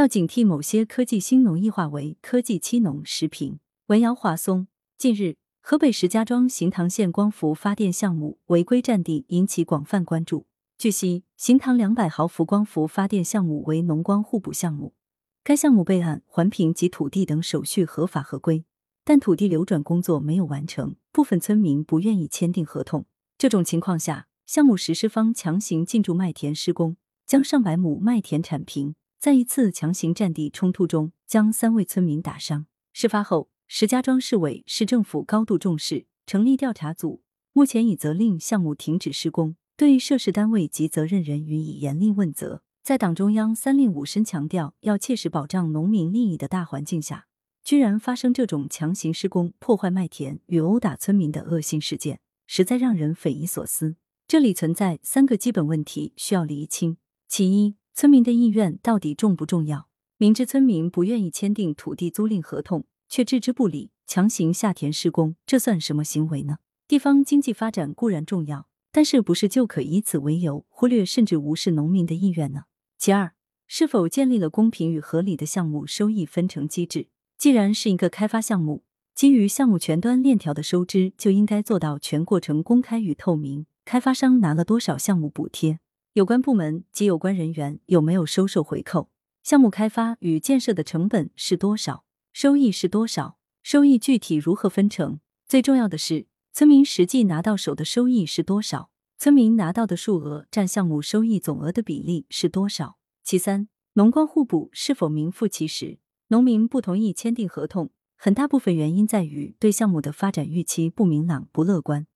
要警惕某些科技新农异化为科技欺农食品。文瑶华松，近日，河北石家庄行唐县光伏发电项目违规占地引起广泛关注。据悉，行唐两百毫伏光伏发电项目为农光互补项目，该项目备案、环评及土地等手续合法合规，但土地流转工作没有完成，部分村民不愿意签订合同。这种情况下，项目实施方强行进驻麦田施工，将上百亩麦田铲平，在一次强行占地冲突中，将三位村民打伤。事发后，石家庄市委市政府高度重视，成立调查组，目前已责令项目停止施工，对涉事单位及责任人予以严厉问责。在党中央三令五申强调要切实保障农民利益的大环境下，居然发生这种强行施工、破坏麦田与殴打村民的恶性事件，实在让人匪夷所思。这里存在三个基本问题需要厘清。其一，村民的意愿到底重不重要？明知村民不愿意签订土地租赁合同，却置之不理，强行下田施工，这算什么行为呢？地方经济发展固然重要，但是不是就可以此为由忽略甚至无视农民的意愿呢？其二，是否建立了公平与合理的项目收益分成机制？既然是一个开发项目，基于项目全端链条的收支，就应该做到全过程公开与透明。开发商拿了多少项目补贴？有关部门及有关人员有没有收受回扣？项目开发与建设的成本是多少？收益是多少？收益具体如何分成？最重要的是，村民实际拿到手的收益是多少？村民拿到的数额占项目收益总额的比例是多少？其三，农光互补是否名副其实？农民不同意签订合同，很大部分原因在于对项目的发展预期不明朗、不乐观。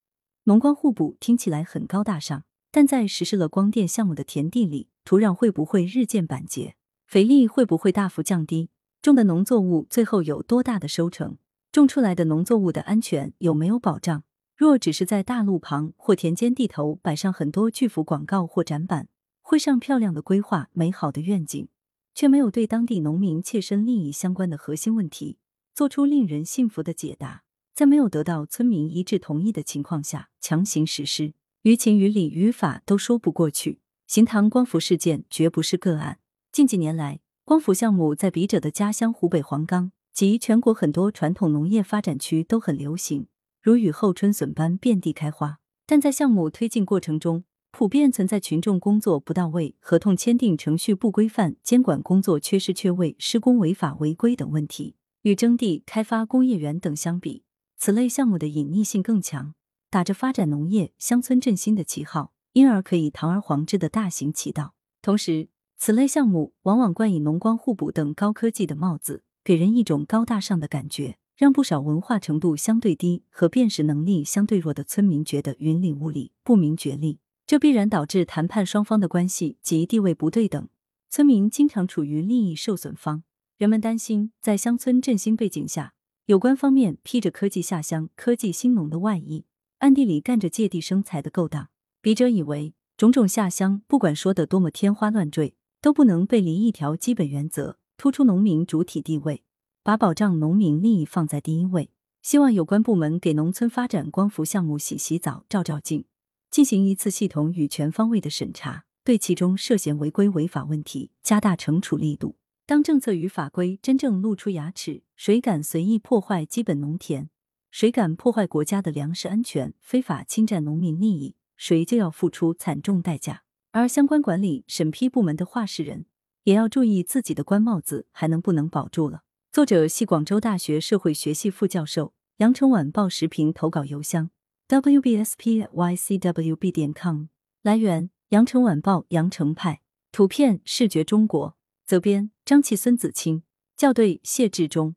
农光互补听起来很高大上，但在实施了光电项目的田地里，土壤会不会日渐板结？肥力会不会大幅降低？种的农作物最后有多大的收成？种出来的农作物的安全有没有保障？若只是在大路旁或田间地头摆上很多巨幅广告或展板，绘上漂亮的规划、美好的愿景，却没有对当地农民切身利益相关的核心问题做出令人信服的解答。在没有得到村民一致同意的情况下强行实施，于情于理于法都说不过去。行堂光伏事件绝不是个案。近几年来，光伏项目在笔者的家乡湖北黄冈及全国很多传统农业发展区都很流行，如雨后春笋般遍地开花。但在项目推进过程中，普遍存在群众工作不到位、合同签订程序不规范、监管工作缺失缺位、施工违法违规等问题。与征地、开发工业园等相比，此类项目的隐匿性更强，打着发展农业、乡村振兴的旗号，因而可以堂而皇之的大行其道。同时，此类项目往往冠以农光互补等高科技的帽子，给人一种高大上的感觉，让不少文化程度相对低和辨识能力相对弱的村民觉得云里雾里、不明觉厉。这必然导致谈判双方的关系及地位不对等，村民经常处于利益受损方。人们担心，在乡村振兴背景下。有关方面披着科技下乡、科技兴农的外衣，暗地里干着借地生财的勾当。笔者以为，种种下乡，不管说的多么天花乱坠，都不能背离一条基本原则：突出农民主体地位，把保障农民利益放在第一位。希望有关部门给农村发展光伏项目洗洗澡、照照镜，进行一次系统与全方位的审查，对其中涉嫌违规违法问题加大惩处力度。当政策与法规真正露出牙齿，谁敢随意破坏基本农田，谁敢破坏国家的粮食安全，非法侵占农民利益，谁就要付出惨重代价。而相关管理审批部门的话事人，也要注意自己的官帽子还能不能保住了。作者系广州大学社会学系副教授，羊城晚报时评投稿邮箱：wbspycwb 点 com。来源：羊城晚报羊城派。图片：视觉中国。责编：张琪、孙子清，校对：谢志忠。